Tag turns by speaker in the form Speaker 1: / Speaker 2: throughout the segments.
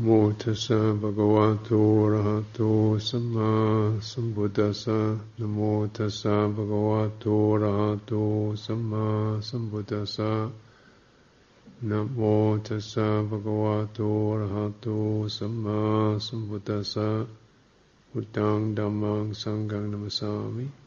Speaker 1: โมตัสสะภะคะวะโตอะระหะโตสัมมาสัมพุทธัสสะนะโมตัสสะภะคะวะโตอะระหะโตสัมมาสัมพุทธัสสะนะโมตัสสะภะคะวะโตอะระหะโตสัมมาสัมพุทธัสสะพุทธังธัมมังสังฆังนัมสสามิ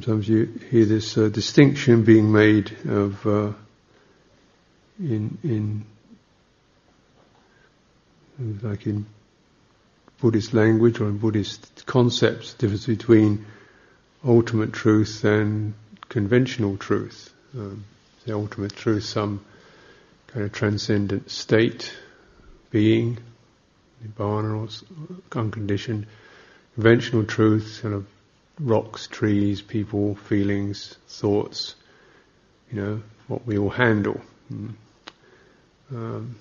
Speaker 1: Sometimes you hear this uh, distinction being made of uh, in in like in Buddhist language or in Buddhist concepts, the difference between ultimate truth and conventional truth. Um, the ultimate truth, some kind of transcendent state, being, nibbana or unconditioned. Conventional truth, kind of rocks, trees, people, feelings, thoughts, you know, what we all handle. Mm. Um,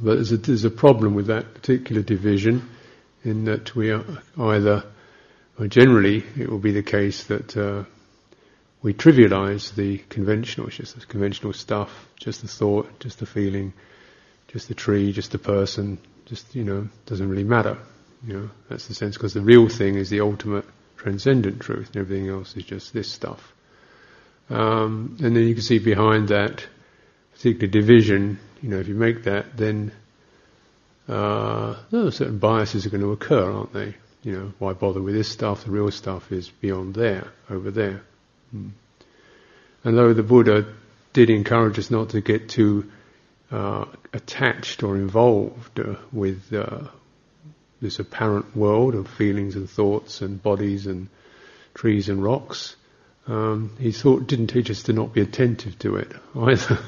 Speaker 1: but there's a, there's a problem with that particular division in that we are either, or generally, it will be the case that uh, we trivialize the conventional, just the conventional stuff, just the thought, just the feeling, just the tree, just the person, just, you know, doesn't really matter. You know, that's the sense, because the real thing is the ultimate transcendent truth, and everything else is just this stuff. Um, and then you can see behind that particular division, you know, if you make that, then uh, certain biases are going to occur, aren't they? You know, why bother with this stuff? The real stuff is beyond there, over there. Hmm. And though the Buddha did encourage us not to get too uh, attached or involved uh, with uh, this apparent world of feelings and thoughts and bodies and trees and rocks, um, he thought didn't teach us to not be attentive to it either.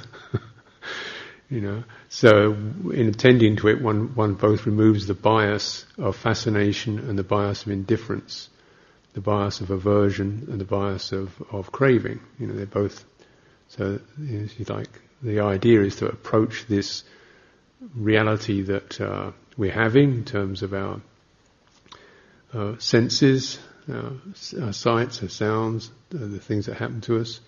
Speaker 1: you know, so in attending to it, one one both removes the bias of fascination and the bias of indifference the bias of aversion and the bias of, of craving. You know, they're both. So, you like, the idea is to approach this reality that uh, we're having in terms of our uh, senses, our, our, sights, our sounds, the things that happen to us,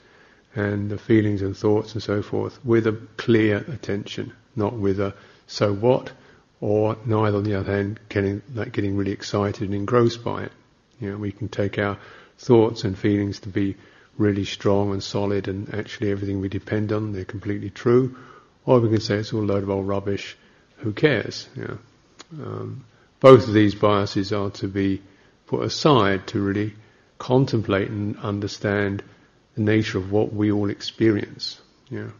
Speaker 1: and the feelings and thoughts and so forth, with a clear attention, not with a so what, or neither on the other hand getting like getting really excited and engrossed by it. You know, we can take our thoughts and feelings to be really strong and solid and actually everything we depend on, they're completely true. Or we can say it's all a load of old rubbish, who cares? You know? Um, both of these biases are to be put aside to really contemplate and understand the nature of what we all experience. Know?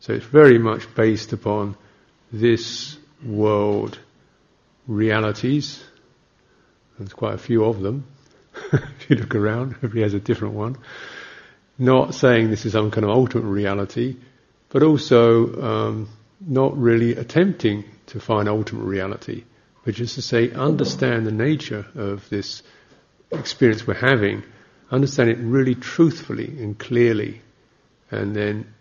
Speaker 1: So it's very much based upon this world realities there's quite a few of them. if you look around, everybody has a different one. Not saying this is some kind of ultimate reality, but also um, not really attempting to find ultimate reality, but just to say, understand the nature of this experience we're having, understand it really truthfully and clearly, and then,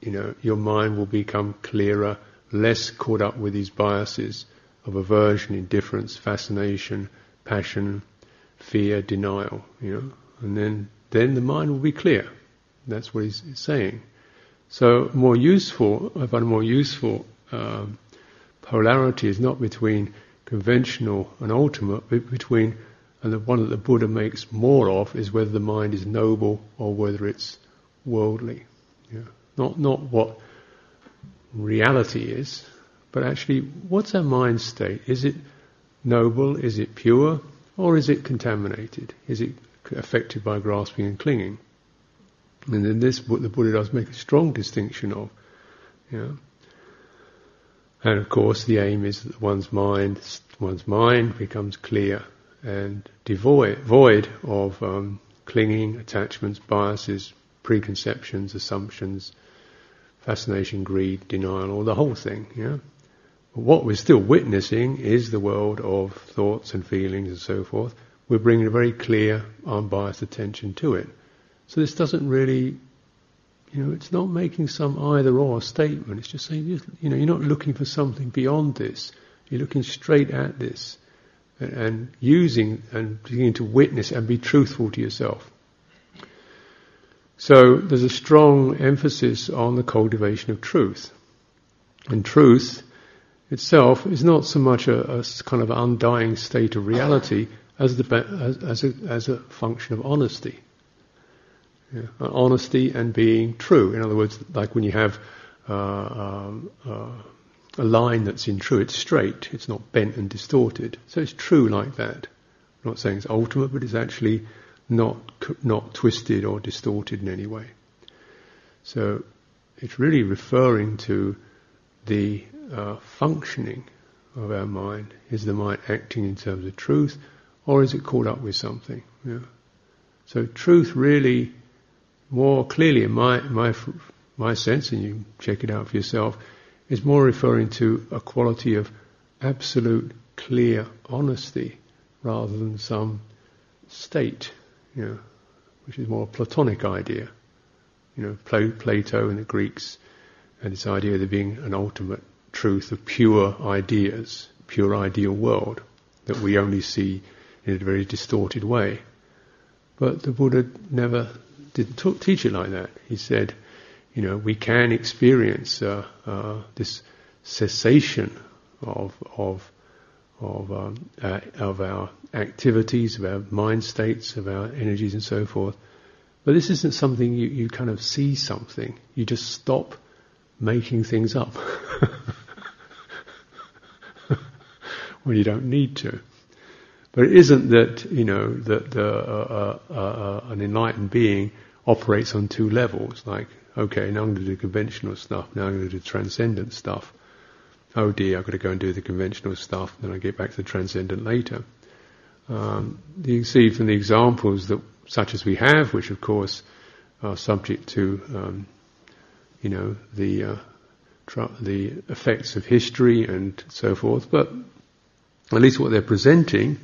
Speaker 1: you know, your mind will become clearer, less caught up with these biases of aversion, indifference, fascination, passion, fear, denial, you know, and then then the mind will be clear. That's what he's saying. So more useful, I find more useful um, polarity is not between conventional and ultimate, but between, and the one that the Buddha makes more of is whether the mind is noble or whether it's worldly. Yeah. Not not what reality is, but actually what's our mind state? Is it noble? Is it pure? Or is it contaminated? Is it affected by grasping and clinging. And in this, the Buddha does make a strong distinction of. Yeah. And of course, the aim is that one's mind, one's mind becomes clear and devoid, void of um, clinging, attachments, biases, preconceptions, assumptions, fascination, greed, denial, or the whole thing. Yeah. But what we're still witnessing is the world of thoughts and feelings and so forth. We're bringing a very clear, unbiased attention to it. So this doesn't really, you know, it's not making some either or statement. It's just saying, you know, you're not looking for something beyond this. You're looking straight at this and, and using and beginning to witness and be truthful to yourself. So there's a strong emphasis on the cultivation of truth. And truth itself is not so much a, a kind of undying state of reality as, the, as, as, a, as a function of honesty. Yeah. Honesty and being true. In other words, like when you have uh, um, uh, a line that's in true, it's straight, it's not bent and distorted. So it's true like that. I'm not saying it's ultimate, but it's actually not not twisted or distorted in any way. So it's really referring to the uh, functioning of our mind. Is the mind acting in terms of truth, or is it caught up with something? Yeah. So truth really, more clearly in my my my sense, and you check it out for yourself, is more referring to a quality of absolute, clear honesty rather than some state, you know, which is more a Platonic idea. You know, Plato and the Greeks and this idea of there being an ultimate truth of pure ideas, pure ideal world that we only see in a very distorted way. But the Buddha never did talk, teach it like that. He said, you know, we can experience uh, uh, this cessation of of of, um, uh, of our activities, of our mind states, of our energies, and so forth. But this isn't something you, you kind of see something. You just stop making things up when you don't need to. But it isn't that you know that the, uh, uh, uh, an enlightened being operates on two levels, like okay, now I'm going to do conventional stuff, now I'm going to do transcendent stuff. Oh dear, I've got to go and do the conventional stuff, then I get back to the transcendent later. Um, you can see from the examples that, such as we have, which of course are subject to, um, you know, the uh, the effects of history and so forth, but at least what they're presenting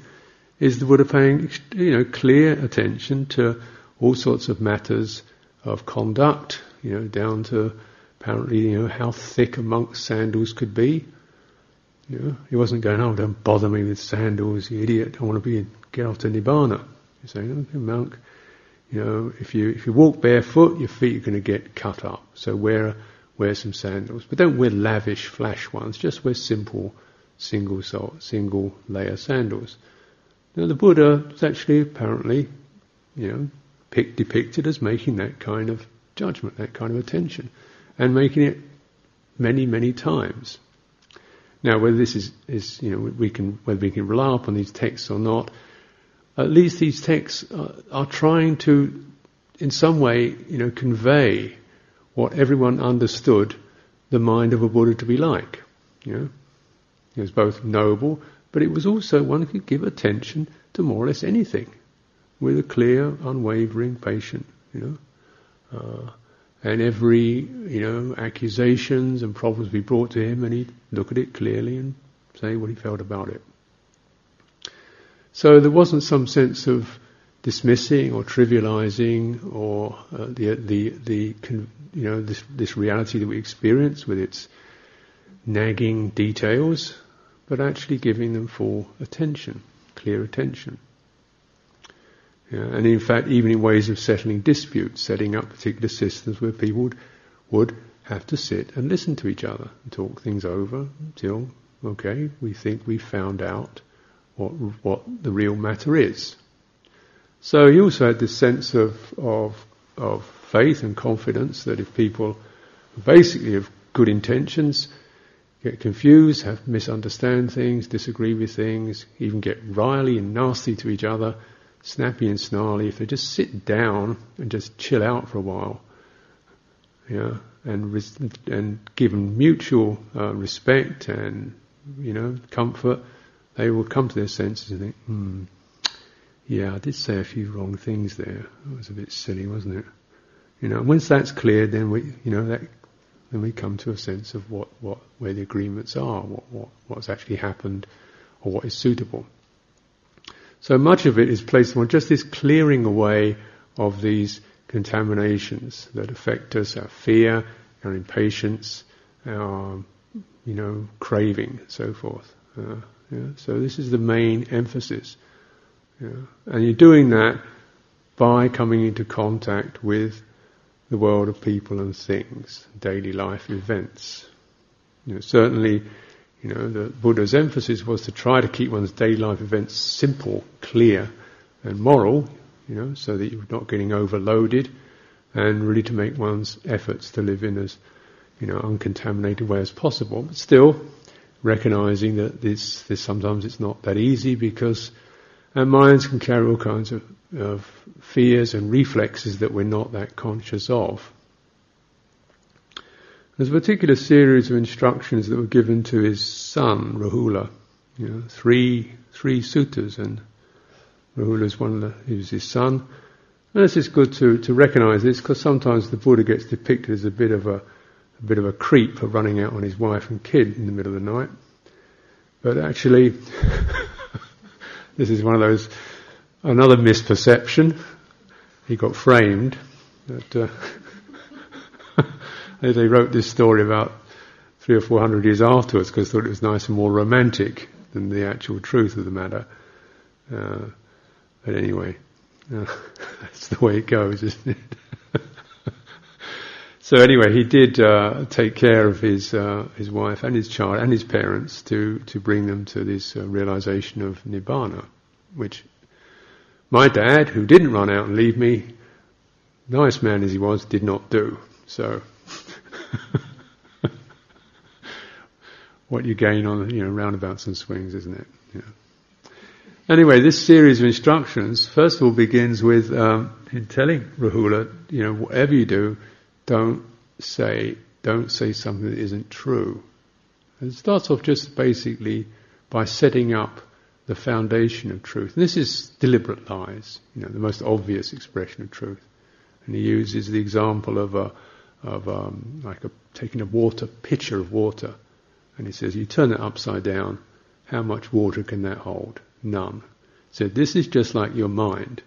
Speaker 1: is the Buddha paying, you know, clear attention to all sorts of matters of conduct, you know, down to apparently, you know, how thick a monk's sandals could be. You know, he wasn't going, oh, don't bother me with sandals, you idiot, I want to be, get off to Nibbana. He's saying, oh, okay, monk, you know, if you, if you walk barefoot, your feet are going to get cut up. So wear, wear some sandals. But don't wear lavish, flash ones, just wear simple, single, sole, single layer sandals. Now the Buddha is actually apparently, you know, depicted as making that kind of judgment, that kind of attention, and making it many, many times. Now, whether this is, is you know, we can, whether we can rely upon these texts or not, at least these texts are, are trying to, in some way, you know, convey what everyone understood the mind of a Buddha to be like. You know, it was both noble, but it was also one could give attention to more or less anything with a clear, unwavering, patient, you know. Uh, and every, you know, accusations and problems be brought to him, and he'd look at it clearly and say what he felt about it. So there wasn't some sense of dismissing or trivializing or uh, the the the you know this this reality that we experience with its nagging details, but actually giving them full attention, clear attention. Yeah, and in fact, even in ways of settling disputes, setting up particular systems where people would, would have to sit and listen to each other and talk things over until, okay, we think we've found out what, what the real matter is. So he also had this sense of, of, of faith and confidence that if people basically have good intentions, get confused, have misunderstand things, disagree with things, even get riley and nasty to each other, snappy and snarly, if they just sit down and just chill out for a while, yeah, and res- and given mutual uh, respect and you know comfort, they will come to their senses and think, hmm, yeah, I did say a few wrong things there. It was a bit silly, wasn't it? You know, once that's cleared, then we, you know, that then we come to a sense of what, what where the agreements are, what, what what's actually happened, or what is suitable. So much of it is placed on just this clearing away of these contaminations that affect us, our fear, our impatience, our, you know, craving, so forth. Uh, yeah, so this is the main emphasis. Yeah, and you're doing that by coming into contact with the world of people and things, daily life events. You know, certainly, you know, the Buddha's emphasis was to try to keep one's daily life events simple, clear, and moral, you know, so that you're not getting overloaded, and really to make one's efforts to live in as, you know, uncontaminated way as possible. But still, recognizing that this, this sometimes it's not that easy because our minds can carry all kinds of of fears and reflexes that we're not that conscious of. There's a particular series of instructions that were given to his son, Rahula. You know, three three suttas, and Rahula's one of the, he was his son. And it's just good to, to recognise this because sometimes the Buddha gets depicted as a bit of a, a bit of a creep for running out on his wife and kid in the middle of the night. But actually, this is one of those Another misperception, he got framed. That, uh, they wrote this story about three or four hundred years afterwards because they thought it was nice and more romantic than the actual truth of the matter. Uh, but anyway, uh, that's the way it goes, isn't it? so anyway, he did uh, take care of his uh, his wife and his child and his parents to to bring them to this uh, realization of nibbana, which my dad, who didn't run out and leave me, nice man as he was, did not do. So, what you gain on you know roundabouts and swings, isn't it? Yeah. Anyway, this series of instructions first of all begins with um, telling Rahula, you know, whatever you do, don't say don't say something that isn't true. And it starts off just basically by setting up the foundation of truth. And this is deliberate lies, you know, the most obvious expression of truth. And he uses the example of a, of um, like a, taking a water pitcher of water, and he says, you turn it upside down, how much water can that hold? None. So this is just like your mind.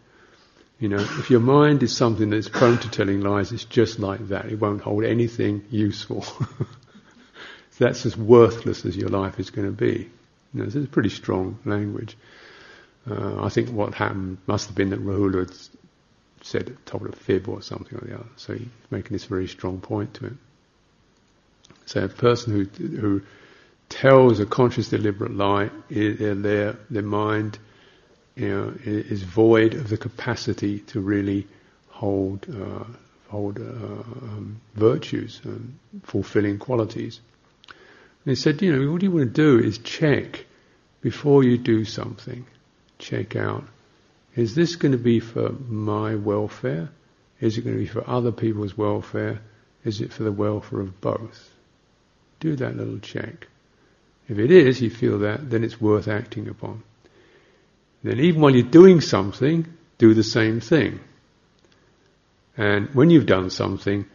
Speaker 1: You know, if your mind is something that's prone to telling lies, it's just like that. It won't hold anything useful. so that's as worthless as your life is going to be. You know, this is pretty strong language. Uh, I think what happened must have been that Rahula had said, told a fib or something or the other. So he's making this very strong point to it. So a person who who tells a conscious, deliberate lie, their their mind, you know, is void of the capacity to really hold uh, hold uh, um, virtues and fulfilling qualities. And he said, you know, what you want to do is check before you do something. Check out, is this going to be for my welfare? Is it going to be for other people's welfare? Is it for the welfare of both? Do that little check. If it is, you feel that, then it's worth acting upon. Then even while you're doing something, do the same thing. And when you've done something,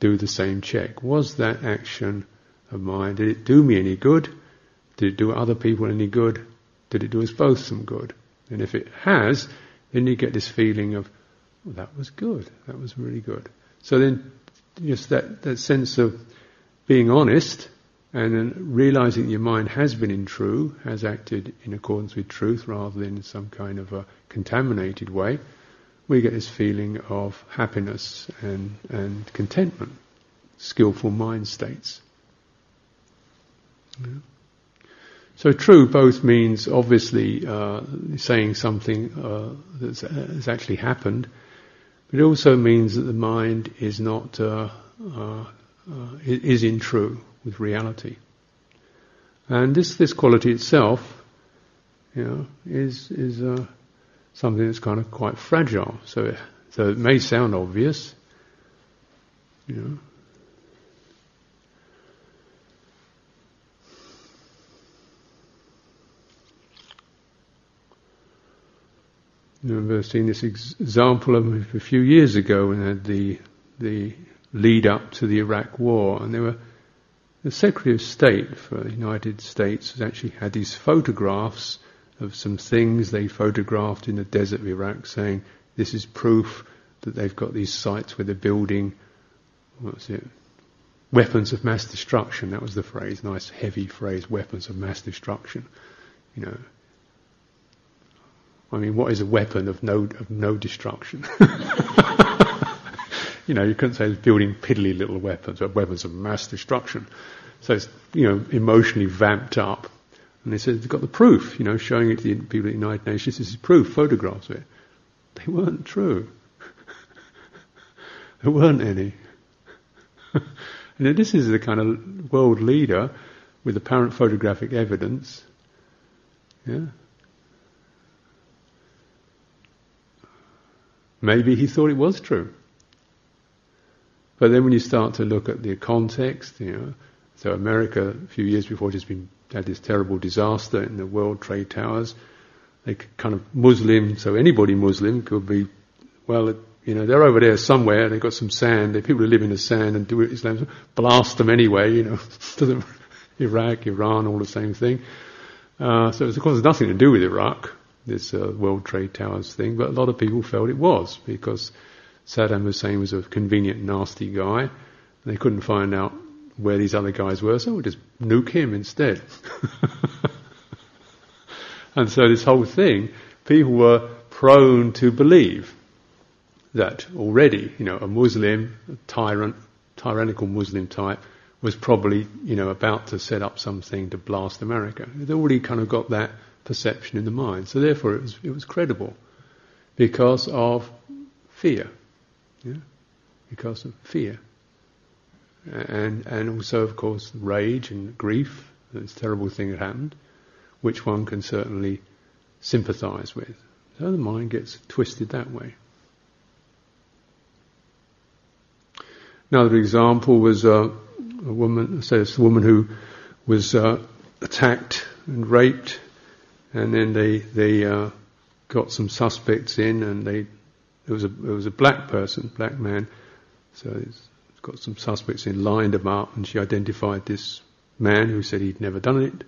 Speaker 1: do the same check. Was that action of mine, did it do me any good? Did it do other people any good? Did it do us both some good? And if it has, then you get this feeling of, well, that was good, that was really good. So then, just that, that sense of being honest and then realizing your mind has been in true, has acted in accordance with truth rather than in some kind of a contaminated way, we get this feeling of happiness and, and contentment, skillful mind states. So true both means obviously uh, saying something uh, that's, has actually happened, but it also means that the mind is not uh, uh is in true with reality. And this this quality itself, you know, is is uh, something that's kind of quite fragile. So, so it may sound obvious, you know. I remember seeing this example of a few years ago when I had the the lead up to the Iraq War, and there were the Secretary of State for the United States actually had these photographs of some things they photographed in the desert of Iraq, saying this is proof that they've got these sites where they're building what's it weapons of mass destruction. That was the phrase, nice heavy phrase, weapons of mass destruction. You know, I mean, what is a weapon of no of no destruction? you know, you couldn't say it's building piddly little weapons, but weapons of mass destruction. So it's you know emotionally vamped up, and they said they've got the proof, you know, showing it to the people at the United Nations. This is proof, photographs of it. They weren't true. there weren't any. and this is the kind of world leader with apparent photographic evidence. Yeah. Maybe he thought it was true. But then when you start to look at the context, you know, so America a few years before just been had this terrible disaster in the World Trade Towers. They kind of Muslim, so anybody Muslim could be, well, you know, they're over there somewhere. They've got some sand. They people who live in the sand and do Islam, blast them anyway. You know, to the Iraq, Iran, all the same thing. Uh, so of course, nothing to do with Iraq this uh, World Trade Towers thing, but a lot of people felt it was because Saddam Hussein was a convenient, nasty guy. They couldn't find out where these other guys were, so we'll just nuke him instead. and so this whole thing, people were prone to believe that already, you know, a Muslim, a tyrant, tyrannical Muslim type, was probably, you know, about to set up something to blast America. They'd already kind of got that perception in the mind. So therefore, it was it was credible because of fear, yeah? because of fear, and and also of course rage and grief. This terrible thing had happened, which one can certainly sympathise with. So the mind gets twisted that way. Another example was uh, a woman, says a woman who was uh, attacked and raped and then they they uh, got some suspects in, and they it was a it was a black person, black man, so it's got some suspects in, lined them up, and she identified this man who said he'd never done it,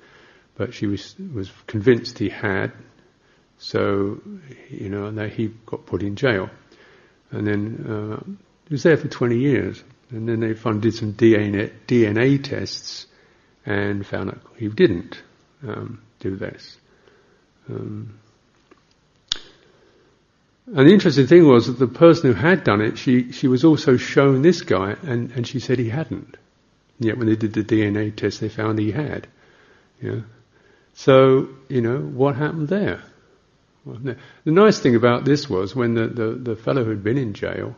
Speaker 1: but she was was convinced he had, so you know, and he got put in jail, and then uh, he was there for 20 years, and then they funded some DNA DNA tests, and found out he didn't um, do this. Um, and the interesting thing was that the person who had done it, she, she was also shown this guy, and, and she said he hadn't. And yet when they did the DNA test, they found he had. Yeah. So, you know, what happened there? The nice thing about this was when the, the, the fellow who had been in jail,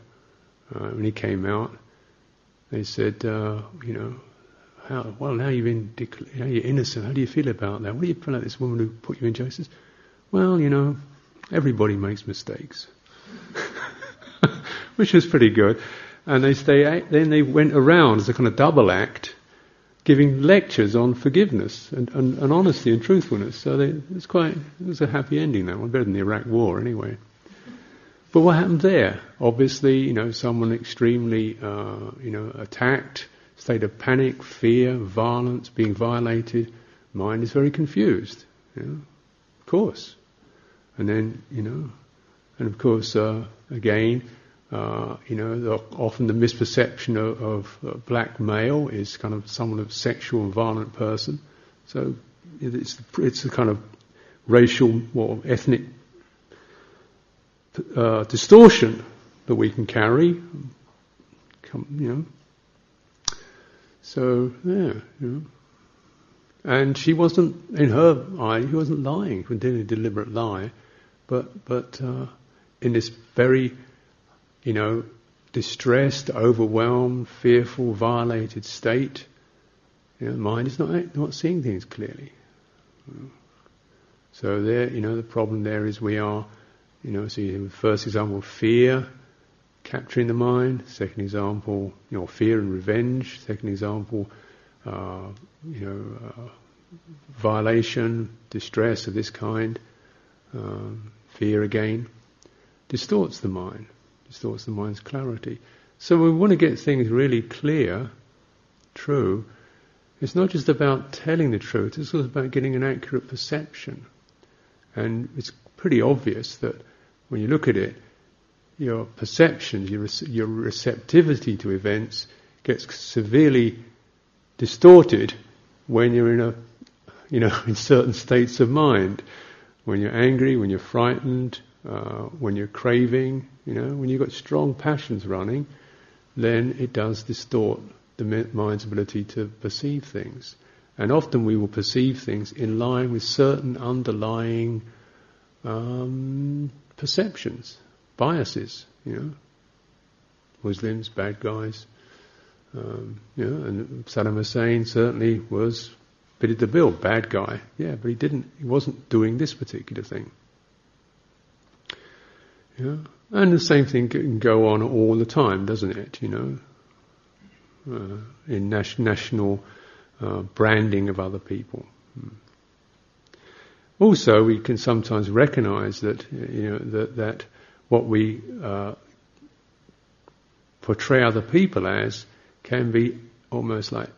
Speaker 1: uh, when he came out, they said, uh, you know, how, well, now been, declared, now you're innocent. How do you feel about that? What do you feel about this woman who put you in jail? Says, well, you know, everybody makes mistakes, which was pretty good. And they stay, then they went around as a kind of double act, giving lectures on forgiveness and, and, and honesty and truthfulness. So they, quite, it was a happy ending. That one better than the Iraq War, anyway. But what happened there? Obviously, you know, someone extremely, uh, you know, attacked state of panic, fear, violence, being violated, mind is very confused. You know? Of course. And then, you know, and of course, uh, again, uh, you know, the, often the misperception of, of black male is kind of someone of sexual and violent person. So it's it's a kind of racial or ethnic uh, distortion that we can carry. You know, so, yeah, you know. And she wasn't, in her eye, she wasn't lying, she didn't a deliberate lie, but, but uh, in this very, you know, distressed, overwhelmed, fearful, violated state, you know, the mind is not, not seeing things clearly. So there, you know, the problem there is we are You know, so you first example, fear, capturing the mind. Second example, you know, fear and revenge. Second example, uh, you know, uh, violation, distress of this kind. Um, fear again distorts the mind, distorts the mind's clarity. So we want to get things really clear, true. It's not just about telling the truth, it's also about getting an accurate perception. And it's pretty obvious that when you look at it, your perceptions, your, your receptivity to events gets severely distorted when you're in a, you know, in certain states of mind. When you're angry, when you're frightened, uh, when you're craving, you know, when you've got strong passions running, then it does distort the mind's ability to perceive things. And often we will perceive things in line with certain underlying um, perceptions, biases, you know. Muslims, bad guys. Um, you know, and Saddam Hussein certainly was fitted the bill, bad guy. Yeah, but he didn't. He wasn't doing this particular thing. Yeah, and the same thing can go on all the time, doesn't it? You know, uh, in nas- national uh, branding of other people. Hmm. Also, we can sometimes recognise that you know that that what we uh, portray other people as can be almost like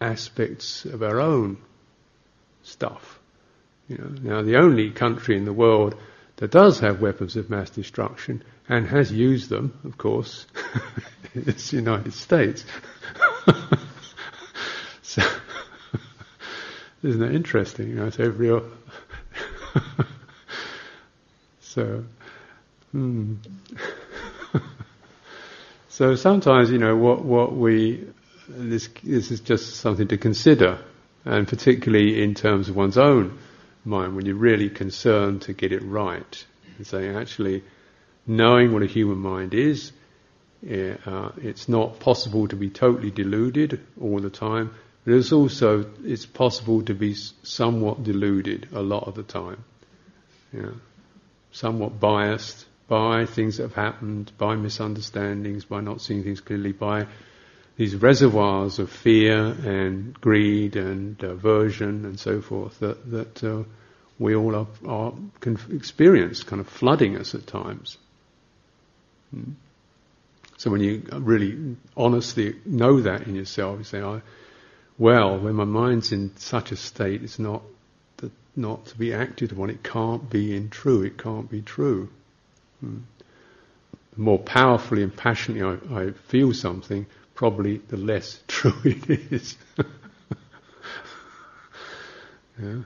Speaker 1: aspects of our own stuff. You know, now the only country in the world that does have weapons of mass destruction and has used them, of course, is the United States. so, isn't that interesting? You know, so every so, hmm. so sometimes you know what what we this this is just something to consider, and particularly in terms of one's own mind, when you're really concerned to get it right, and saying actually knowing what a human mind is. Uh, it's not possible to be totally deluded all the time, but it's also it's possible to be somewhat deluded a lot of the time know, somewhat biased by things that have happened, by misunderstandings, by not seeing things clearly, by these reservoirs of fear and greed and aversion and so forth that that uh, we all are, are experience, kind of flooding us at times. Hmm. So when you really honestly know that in yourself, you say, "I, well, when my mind's in such a state, it's not not to be acted upon. It can't be in true. It can't be true. The more powerfully and passionately I, I, feel something, probably the less true it is. yeah.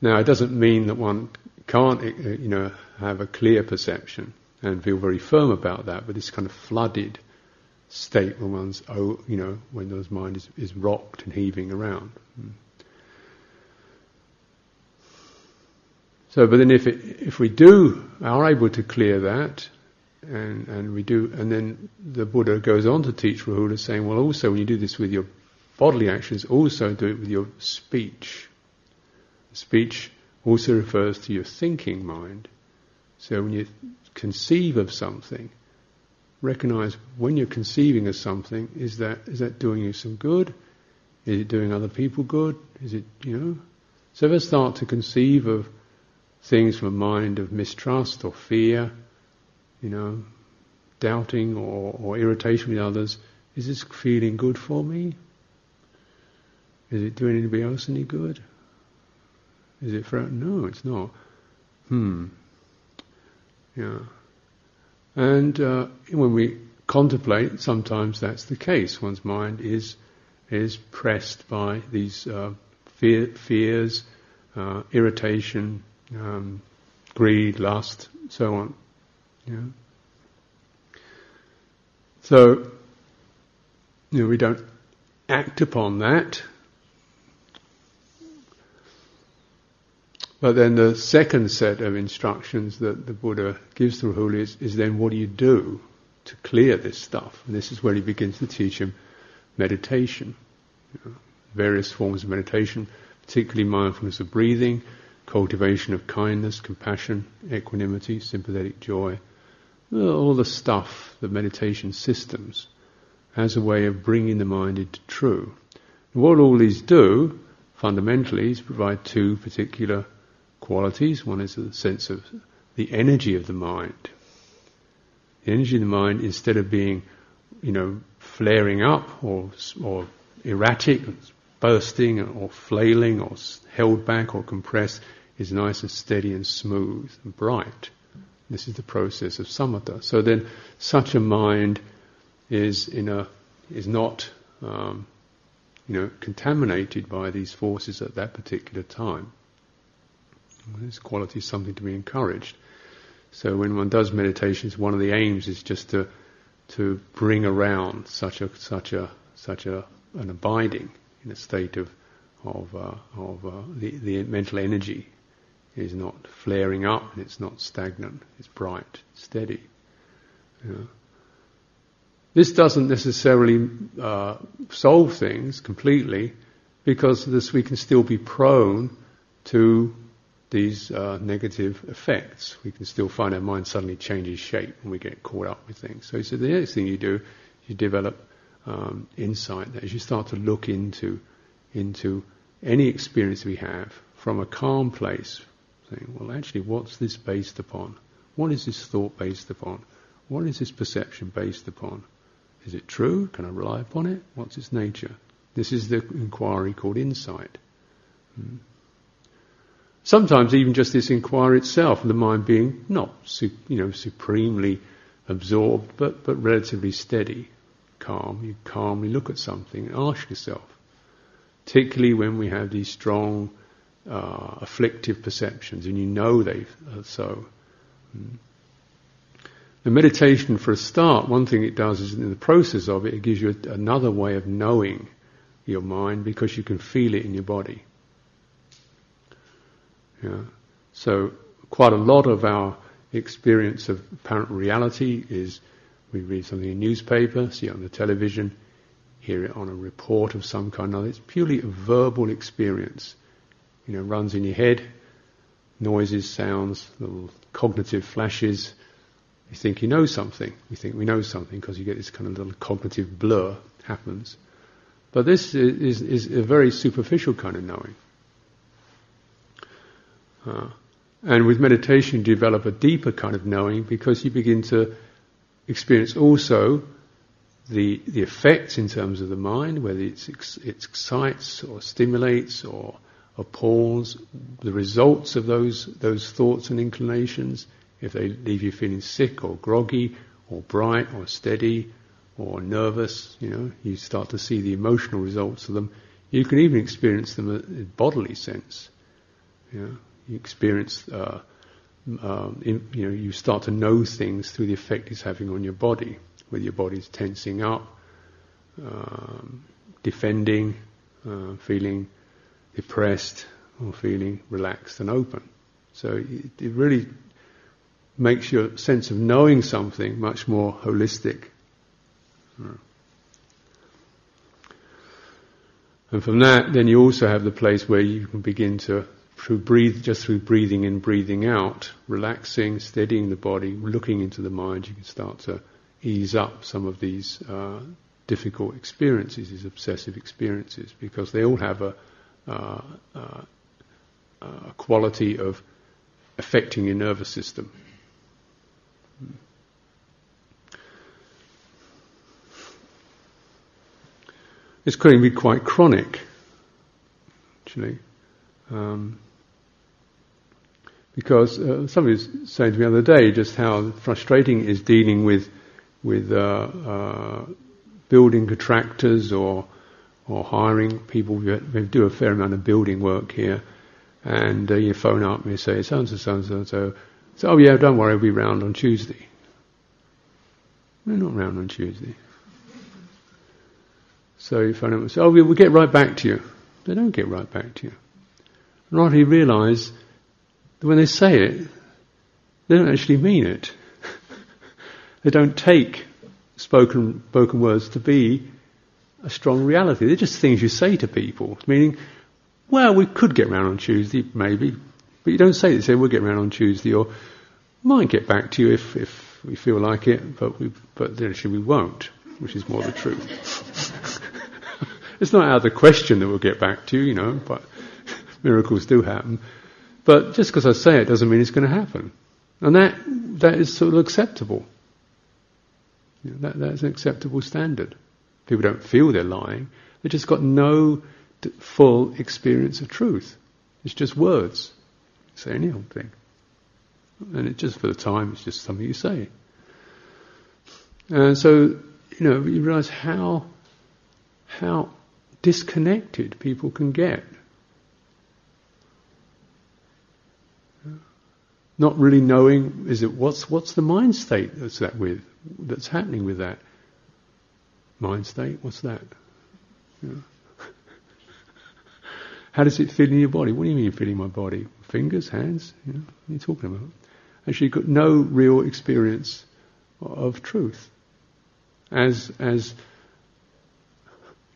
Speaker 1: Now, it doesn't mean that one can't, uh, you know, have a clear perception and feel very firm about that, but this kind of flooded state when one's, oh, you know, when one's mind is, is rocked and heaving around. Hmm. So, but then if it, if we do are able to clear that, and and we do, and then the Buddha goes on to teach Rahula, saying, well, also when you do this with your bodily actions, also do it with your speech. Speech also refers to your thinking mind. So when you conceive of something, recognize when you're conceiving of something, is that is that doing you some good? Is it doing other people good? Is it you know? So I start to conceive of things from a mind of mistrust or fear, you know, doubting or, or irritation with others, is this feeling good for me? Is it doing anybody else any good? Is it for no? It's not. Hmm. Yeah. And uh, when we contemplate, sometimes that's the case. One's mind is is pressed by these uh, fear, fears, uh, irritation, um, greed, lust, so on. So, you know, we don't act upon that. But then the second set of instructions that the Buddha gives to Rahula is, is then what do you do to clear this stuff? And this is where he begins to teach him meditation. You know, various forms of meditation, particularly mindfulness of breathing, cultivation of kindness, compassion, equanimity, sympathetic joy, all the stuff, the meditation systems, as a way of bringing the mind into true. What all these do, fundamentally, is provide two particular qualities. One is the sense of the energy of the mind. The energy of the mind, instead of being, you know, flaring up or, or erratic, bursting or flailing or held back or compressed, is nice and steady and smooth and bright. This is the process of samatha. So then, such a mind is in a is not um, you know contaminated by these forces at that particular time. This quality is something to be encouraged. So when one does meditations, one of the aims is just to to bring around such a such a such a an abiding in a state of of uh, of uh, the the mental energy is not flaring up and it's not stagnant. It's bright, steady. You know. This doesn't necessarily uh, solve things completely because this we can still be prone to these uh, negative effects. We can still find our mind suddenly changes shape and we get caught up with things. So, so the next thing you do, you develop um, insight as you start to look into into any experience we have from a calm place, well, actually, what's this based upon? What is this thought based upon? What is this perception based upon? Is it true? Can I rely upon it? What's its nature? This is the inquiry called insight. Hmm. Sometimes even just this inquiry itself, the mind being not you know supremely absorbed, but but relatively steady, calm. You calmly look at something and ask yourself, particularly when we have these strong uh, afflictive perceptions, and you know they are so. Mm. The meditation, for a start, one thing it does is in the process of it, it gives you another way of knowing your mind because you can feel it in your body. Yeah. So, quite a lot of our experience of apparent reality is we read something in a newspaper, see it on the television, hear it on a report of some kind. Or it's purely a verbal experience you know, runs in your head, noises, sounds, little cognitive flashes. You think you know something. You think we know something because you get this kind of little cognitive blur happens. But this is, is, a very superficial kind of knowing. Uh, and with meditation, you develop a deeper kind of knowing because you begin to experience also the the effects in terms of the mind, whether it's it excites or stimulates or appalls the results of those those thoughts and inclinations, if they leave you feeling sick or groggy or bright or steady or nervous, you know, you start to see the emotional results of them. You can even experience them in bodily sense. You know, you experience, uh, um, in, you know, you start to know things through the effect it's having on your body, whether your body's tensing up, um, defending, uh, feeling depressed or feeling relaxed and open. So it, it really makes your sense of knowing something much more holistic. And from that, then you also have the place where you can begin to, through breathe, just through breathing in, breathing out, relaxing, steadying the body, looking into the mind, you can start to ease up some of these uh, difficult experiences, these obsessive experiences, because they all have a, quality of affecting your nervous system. It's going to be quite chronic, actually. Um, because uh, somebody was saying to me the other day just how frustrating is dealing with with uh, uh, building contractors or or hiring people. We do a fair amount of building work here, and uh, you phone up and you say, so and so, so and so, so. So, oh yeah, don't worry, I'll be round on Tuesday. We're not round on Tuesday. So you phone up and say, oh, we'll get right back to you. They don't get right back to you. Not you realise that when they say it, they don't actually mean it. they don't take spoken spoken words to be a strong reality. They're just things you say to people, meaning, well, we could get round on Tuesday, maybe, But you don't say it, say, we'll get around on Tuesday, or might get back to you if, if we feel like it, but we, but actually we won't, which is more the truth. it's not out of the question that we'll get back to you, you know, but miracles do happen. But just because I say it doesn't mean it's going to happen. And that, that is sort of acceptable. You know, that, that's an acceptable standard. People don't feel they're lying. They've just got no full experience of truth. It's just words. Say any old thing. And it just for the time, it's just something you say. And so, you know, you realize how, how disconnected people can get. Not really knowing, is it, what's, what's the mind state that's that with, that's happening with that? Mind state, what's that? How does it feel in your body? What do you mean feeling my body? Fingers, hands? You what are you talking about? Actually, got no real experience of truth as as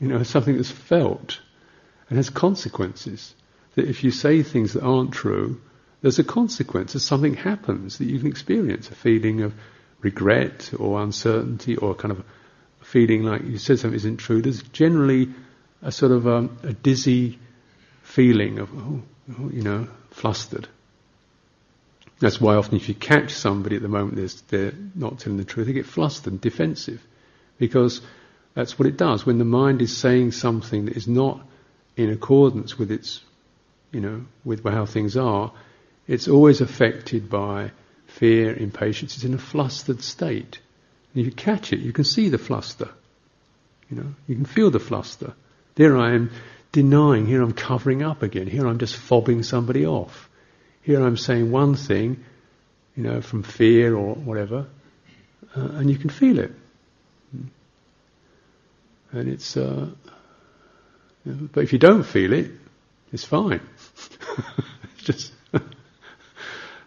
Speaker 1: you know something that's felt and has consequences. That if you say things that aren't true, there's a consequence. As something happens that you can experience a feeling of regret or uncertainty or kind of feeling like you said something isn't true. There's generally a sort of um, a dizzy feeling of, oh, oh, you know, flustered. That's why often if you catch somebody at the moment they're not telling the truth, they get flustered and defensive. Because that's what it does. When the mind is saying something that is not in accordance with its, you know, with how things are, it's always affected by fear, impatience. It's in a flustered state. You catch it, you can see the fluster. You know, you can feel the fluster. There I am denying. Here I'm covering up again. Here I'm just fobbing somebody off. Here I'm saying one thing, you know, from fear or whatever, uh, and you can feel it. And it's, uh, but if you don't feel it, it's fine. it's just,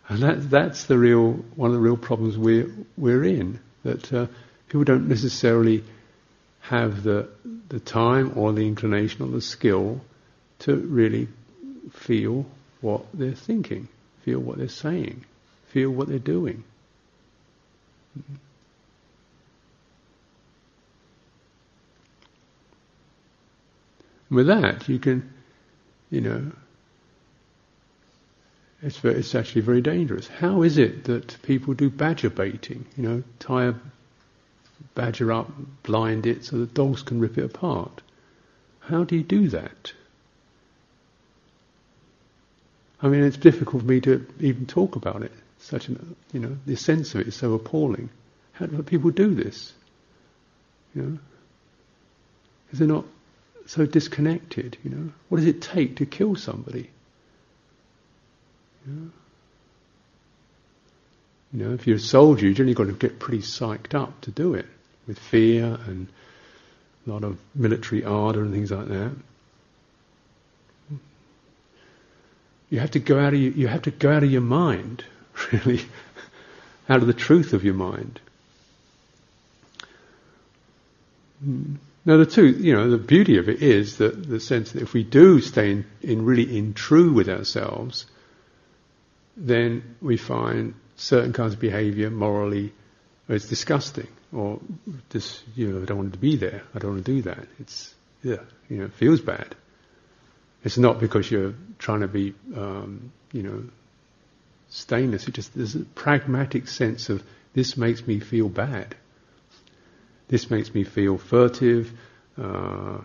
Speaker 1: and that, that's the real, one of the real problems we're, we're in, that uh, people don't necessarily have the, the time or the inclination or the skill to really feel what they're thinking, feel what they're saying, feel what they're doing. with that, you can, you know, it's, very, it's actually very dangerous. How is it that people do badger baiting? You know, tie a badger up, blind it so that dogs can rip it apart. How do you do that? I mean, it's difficult for me to even talk about it. Such an, you know, the sense of it is so appalling. How do people do this? You know, because they're not so disconnected. You know, what does it take to kill somebody? You know, if you're a soldier, you've only got to get pretty psyched up to do it with fear and a lot of military ardour and things like that. You have to go out of your, you have to go out of your mind, really, out of the truth of your mind. Now the two, you know, the beauty of it is that the sense that if we do stay in, in really in true with ourselves, then we find certain kinds of behaviour morally it's disgusting or just you know I don't want to be there. I don't want to do that. It's yeah, you know, it feels bad. It's not because you're trying to be um, you know stainless. It just there's a pragmatic sense of this makes me feel bad. This makes me feel furtive, uh,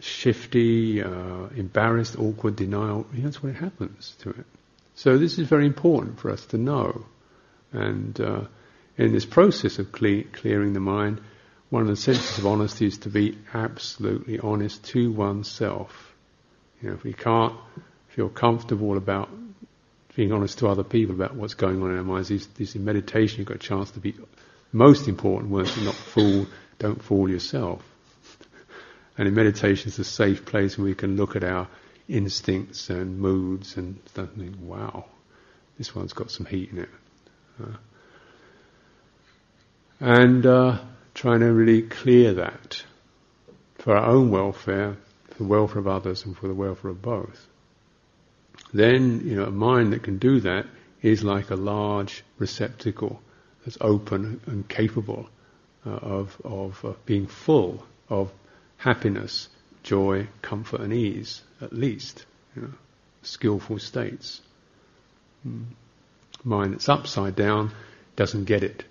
Speaker 1: shifty, uh, embarrassed, awkward, denial. that's what happens to it. So this is very important for us to know, and. Uh, in this process of cle- clearing the mind, one of the senses of honesty is to be absolutely honest to oneself. You know, if we can't feel comfortable about being honest to other people about what's going on in our minds, this, this in meditation you've got a chance to be most important was to not fool, don't fool yourself. And in meditation it's a safe place where we can look at our instincts and moods and think, wow, this one's got some heat in it. Uh, and uh, trying to really clear that for our own welfare, for the welfare of others, and for the welfare of both. then you know a mind that can do that is like a large receptacle that's open and capable uh, of of uh, being full of happiness, joy, comfort, and ease. At least, you know, skillful states. Mm. Mind that's upside down doesn't get it.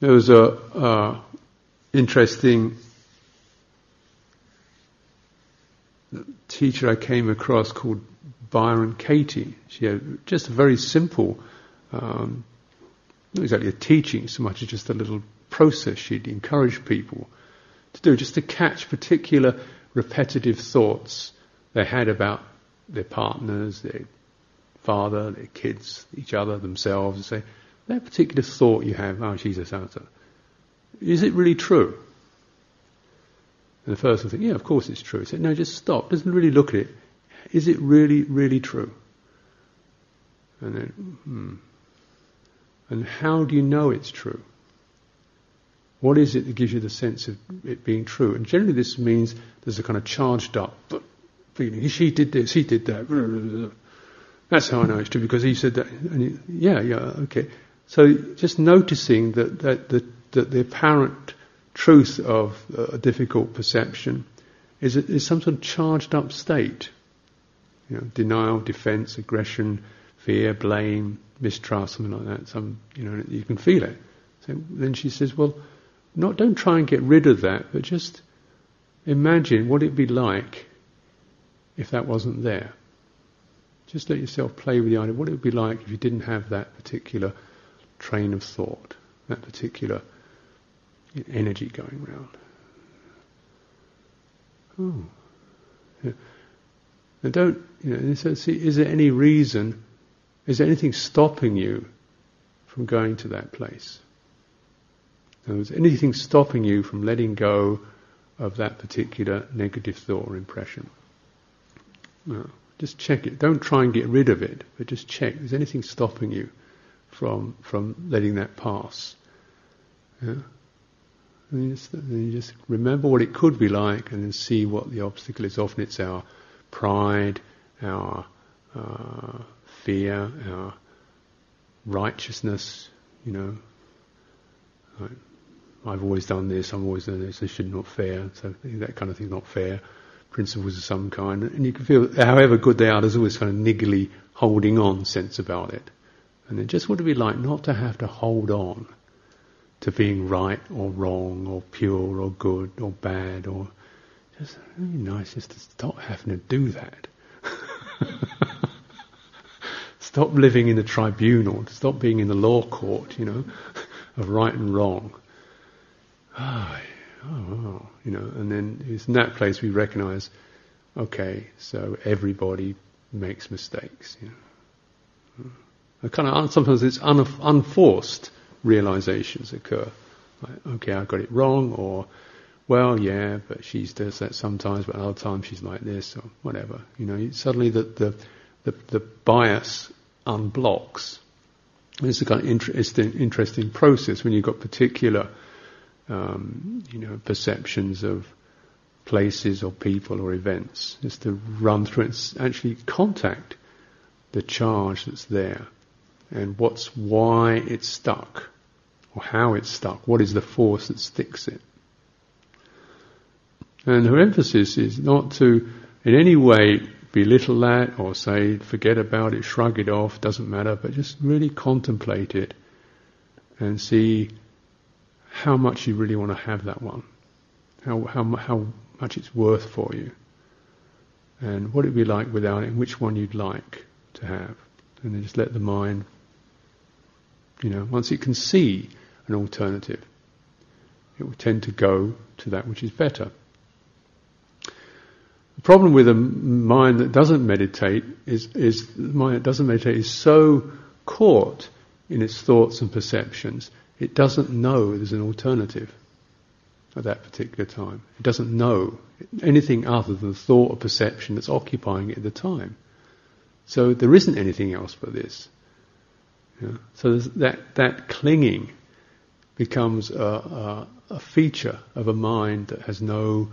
Speaker 1: There was a uh, interesting teacher I came across called Byron Katie. She had just a very simple, um, not exactly a teaching so much as just a little process she'd encourage people to do, just to catch particular repetitive thoughts they had about their partners, their father, their kids, each other, themselves, and say, that particular thought you have, oh, so is it really true? And the first will think, yeah, of course it's true. He said, no, just stop. Doesn't really look at it. Is it really, really true? And then, hmm. And how do you know it's true? What is it that gives you the sense of it being true? And generally, this means there's a kind of charged up feeling. She did this, he did that. That's how I know it's true because he said that. And yeah, yeah, okay. So just noticing that, that, that, that the apparent truth of uh, a difficult perception is, is some sort of charged up state. You know, denial, defense, aggression, fear, blame, mistrust, something like that. Some, you know, you can feel it. So then she says, well, not, don't try and get rid of that, but just imagine what it'd be like if that wasn't there. Just let yourself play with the idea what it would be like if you didn't have that particular train of thought, that particular energy going round. Oh. Yeah. And don't, you know, so see, is there any reason, is there anything stopping you from going to that place? Is anything stopping you from letting go of that particular negative thought or impression? No. Just check it. Don't try and get rid of it, but just check. Is anything stopping you? from from letting that pass. Yeah? And you, just, you just remember what it could be like, and then see what the obstacle is. Often it's our pride, our uh, fear, our righteousness. You know, like, I've always done this. I'm always done this. This should not fair. So that kind of thing, not fair. Principles of some kind, and you can feel, however good they are, there's always kind of niggly holding on sense about it. And then just what it would be like not to have to hold on to being right or wrong or pure or good or bad or just really nice just to stop having to do that. stop living in the tribunal, stop being in the law court, you know, of right and wrong. Ah, oh, oh, you know, and then it's in that place we recognize, okay, so everybody makes mistakes, you know. A kind of sometimes it's un, unforced realizations occur. Like, okay, I got it wrong, or well, yeah, but she does that sometimes, but other times she's like this, or whatever. You know, suddenly the the the, the bias unblocks. It's a kind of interesting, interesting process when you've got particular, um, you know, perceptions of places or people or events. Just to run through and actually contact the charge that's there and what's why it's stuck or how it's stuck. What is the force that sticks it? And her emphasis is not to in any way belittle that or say forget about it, shrug it off, doesn't matter, but just really contemplate it and see how much you really want to have that one, how how how much it's worth for you, and what it'd be like without it, and which one you'd like to have, and then just let the mind you know, once it can see an alternative, it will tend to go to that which is better. The problem with a mind that doesn't meditate is, is the mind that doesn't meditate is so caught in its thoughts and perceptions, it doesn't know there's an alternative at that particular time. It doesn't know anything other than the thought or perception that's occupying it at the time. So there isn't anything else but this. Yeah? So that that clinging becomes a, a, a feature of a mind that has no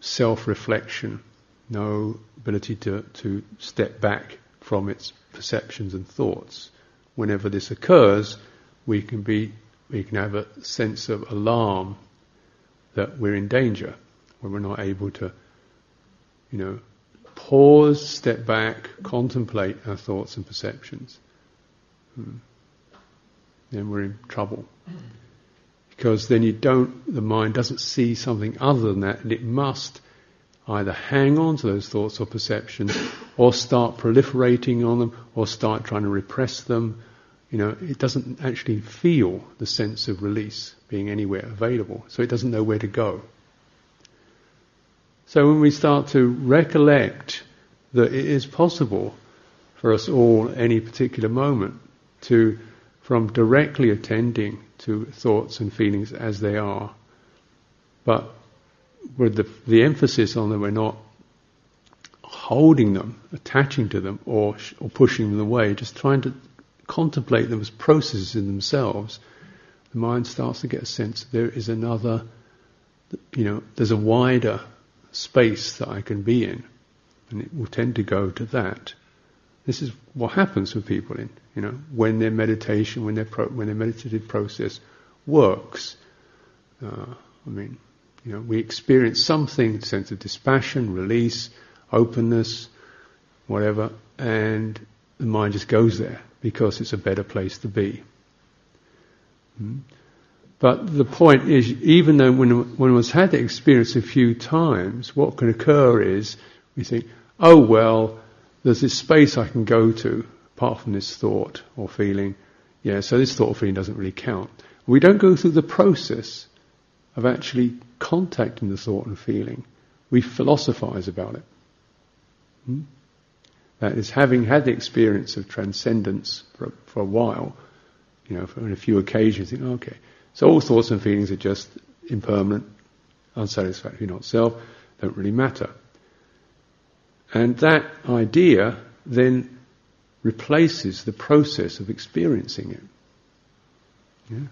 Speaker 1: self-reflection, no ability to, to step back from its perceptions and thoughts. Whenever this occurs, we can be we can have a sense of alarm that we're in danger when we're not able to, you know, pause, step back, contemplate our thoughts and perceptions. Hmm. Then we're in trouble. Because then you don't, the mind doesn't see something other than that, and it must either hang on to those thoughts or perceptions, or start proliferating on them, or start trying to repress them. You know, it doesn't actually feel the sense of release being anywhere available, so it doesn't know where to go. So when we start to recollect that it is possible for us all, any particular moment, to, from directly attending to thoughts and feelings as they are, but with the, the emphasis on that we're not holding them, attaching to them, or, or pushing them away, just trying to contemplate them as processes in themselves, the mind starts to get a sense there is another, you know, there's a wider space that I can be in, and it will tend to go to that. This is what happens with people in, you know, when their meditation, when their pro, when their meditative process works. Uh, I mean, you know, we experience something, sense of dispassion, release, openness, whatever, and the mind just goes there because it's a better place to be. Hmm? But the point is, even though when one has had the experience a few times, what can occur is we think, oh well, there's this space I can go to apart from this thought or feeling. Yeah, so this thought or feeling doesn't really count. We don't go through the process of actually contacting the thought and feeling. We philosophize about it. Hmm? That is, having had the experience of transcendence for, for a while, you know, on a few occasions, think, okay, so all thoughts and feelings are just impermanent, unsatisfactory, not self, don't really matter. And that idea then replaces the process of experiencing it. Yeah?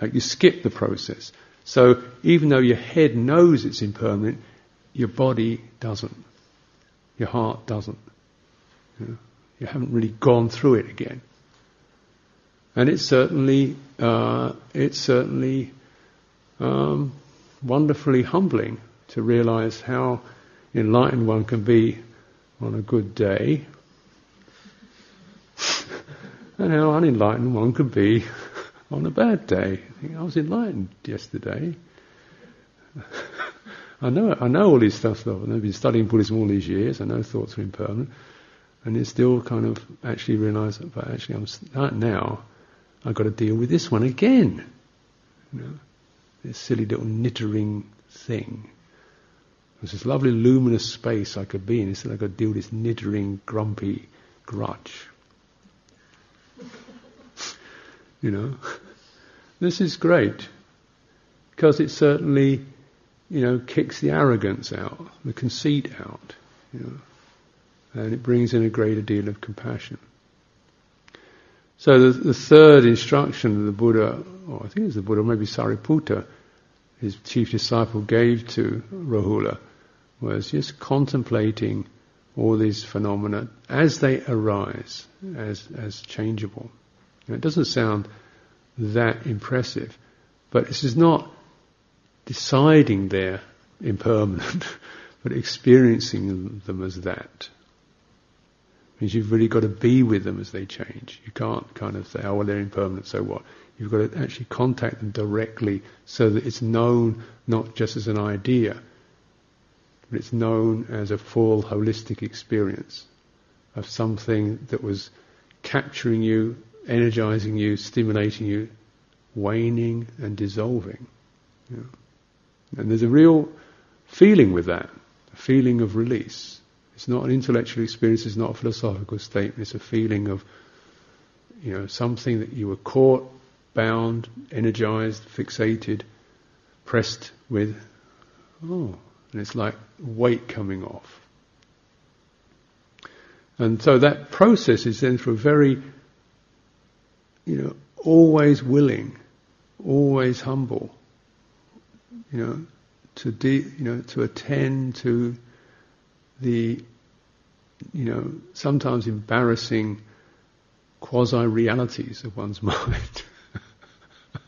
Speaker 1: Like you skip the process. So even though your head knows it's impermanent, your body doesn't. Your heart doesn't. You, you haven't really gone through it again. And it's certainly, uh, it's certainly um, wonderfully humbling to realize how enlightened one can be on a good day, and how unenlightened one could be on a bad day. I was enlightened yesterday. I know, I know all these stuff though. I've been studying Buddhism all these years. I know thoughts are impermanent, and it's still kind of actually realise that. But actually, I'm now. I've got to deal with this one again. You know, this silly little knittering thing. There's this lovely luminous space I could be in. Instead, I've got to deal with this knittering, grumpy grudge. You know, this is great because it certainly, you know, kicks the arrogance out, the conceit out, you know, and it brings in a greater deal of compassion. So the, the third instruction of the Buddha, or I think it was the Buddha, maybe Sariputta, his chief disciple gave to Rahula, was just contemplating all these phenomena as they arise, as as changeable. It doesn't sound that impressive, but this is not deciding they're impermanent, but experiencing them as that It means you've really got to be with them as they change. You can't kind of say, oh, well, they're impermanent, so what? You've got to actually contact them directly so that it's known not just as an idea, but it's known as a full holistic experience of something that was capturing you, energizing you, stimulating you, waning and dissolving. And there's a real feeling with that, a feeling of release. It's not an intellectual experience, it's not a philosophical statement, it's a feeling of, you know, something that you were caught, bound, energized, fixated, pressed with. Oh, and it's like weight coming off. And so that process is then through a very you know, always willing, always humble, you know, to de- you know, to attend to the, you know, sometimes embarrassing quasi-realities of one's mind.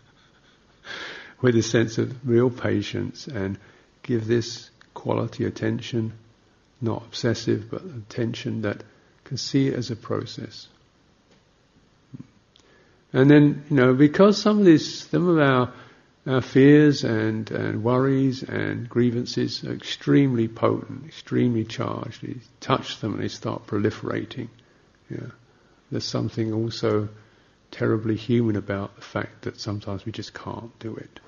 Speaker 1: With a sense of real patience and give this quality attention, not obsessive, but attention that can see it as a process. And then, you know, because some of these, some of our, our fears and, and worries and grievances are extremely potent, extremely charged. You touch them and they start proliferating. Yeah. There's something also terribly human about the fact that sometimes we just can't do it.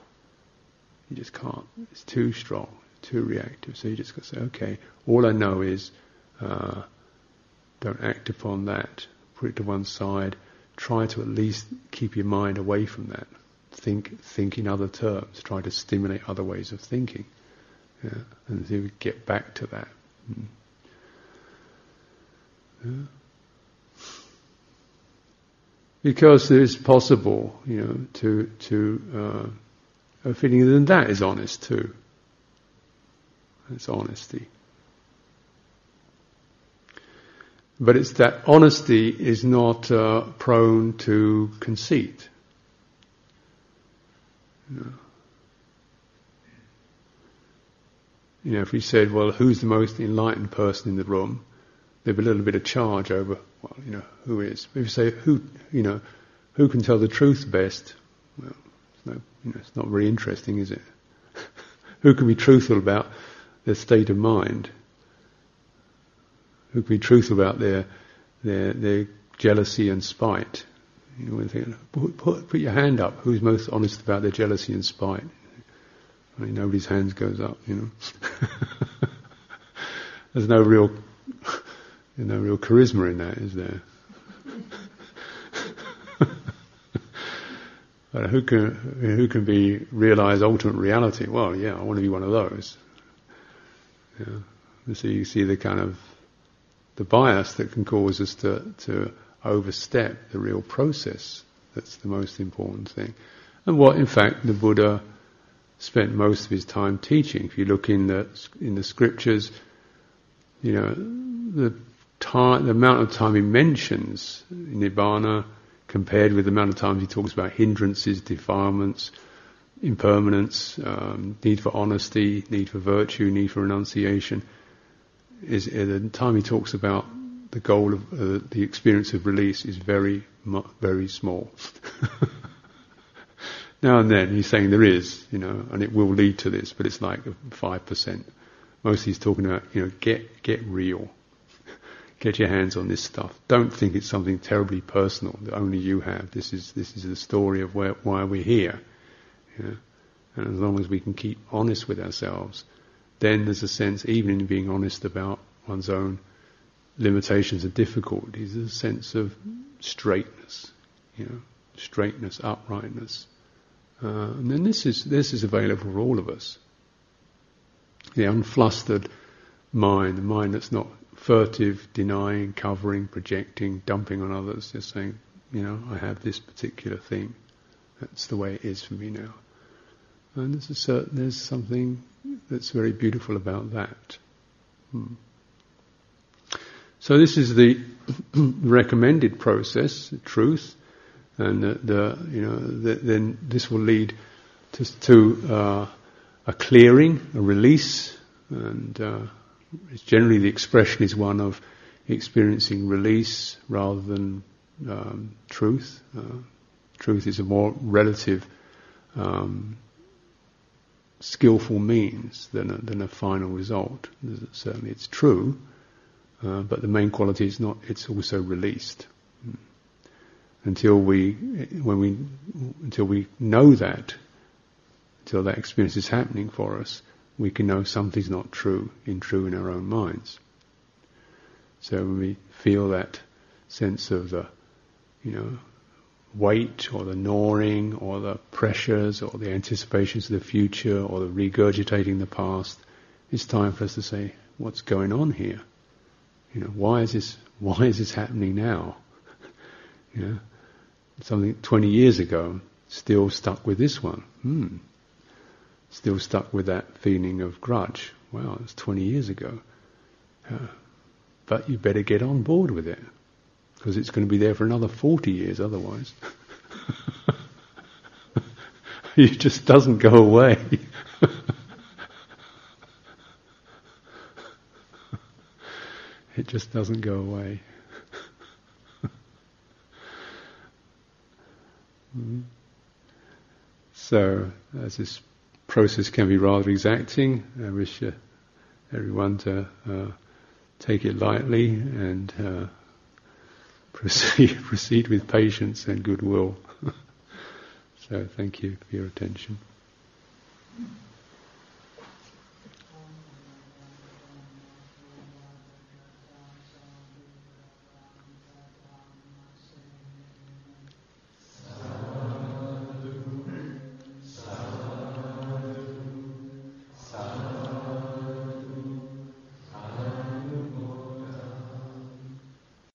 Speaker 1: You just can't. It's too strong, too reactive. So you just got to say, okay, all I know is uh, don't act upon that. Put it to one side try to at least keep your mind away from that. Think, think in other terms. Try to stimulate other ways of thinking, yeah, and so get back to that. Mm. Yeah. Because it is possible, you know, to to uh, a feeling that that is honest too. It's honesty. But it's that honesty is not uh, prone to conceit. You know. if we said, well, who's the most enlightened person in the room, there'd be a little bit of charge over, well, you know, who is. If you say, who, you know, who can tell the truth best, well, it's, no, you know, it's not very interesting, is it? who can be truthful about their state of mind? Who can be truthful about their their their jealousy and spite. You know, think, put, put, put, your hand up. Who's most honest about their jealousy and spite? I mean, nobody's hands goes up. You know, there's no real, there's no real charisma in that, is there? but who can who can be realize ultimate reality? Well, yeah, I want to be one of those. Yeah. So you see the kind of the bias that can cause us to, to overstep the real process. That's the most important thing. And what, in fact, the Buddha spent most of his time teaching. If you look in the in the scriptures, you know, the time, the amount of time he mentions nibbana compared with the amount of times he talks about hindrances, defilements, impermanence, um, need for honesty, need for virtue, need for renunciation is the time he talks about the goal of uh, the experience of release is very very small. now and then he's saying there is, you know, and it will lead to this, but it's like five percent. Mostly he's talking about, you know, get get real, get your hands on this stuff. Don't think it's something terribly personal that only you have. This is this is the story of where, why we're here. You know? And as long as we can keep honest with ourselves then there's a sense, even in being honest about one's own limitations and difficulties, there's a sense of straightness, you know, straightness, uprightness. Uh, and then this is this is available for all of us. The unflustered mind, the mind that's not furtive, denying, covering, projecting, dumping on others, just saying, you know, I have this particular thing. That's the way it is for me now. And there's a certain, there's something that's very beautiful about that. Hmm. So this is the recommended process, truth, and the, the you know the, then this will lead to, to uh, a clearing, a release, and uh, generally the expression is one of experiencing release rather than um, truth. Uh, truth is a more relative um, skillful means than a, than a final result. Certainly, it's true, uh, but the main quality is not. It's also released. Until we, when we, until we know that, until that experience is happening for us, we can know something's not true, in true in our own minds. So when we feel that sense of the, you know, weight or the gnawing or the pressures or the anticipations of the future or the regurgitating the past, it's time for us to say, what's going on here? You know, why is this, why is this happening now? you know, something 20 years ago, still stuck with this one. Hmm. Still stuck with that feeling of grudge. Wow, it's 20 years ago. Uh, but you better get on board with it, because it's going to be there for another 40 years otherwise. it just doesn't go away. it just doesn't go away. So, as this process can be rather exacting, I wish uh, everyone to uh, take it lightly and uh, proceed, proceed with patience and goodwill. so thank you for your attention.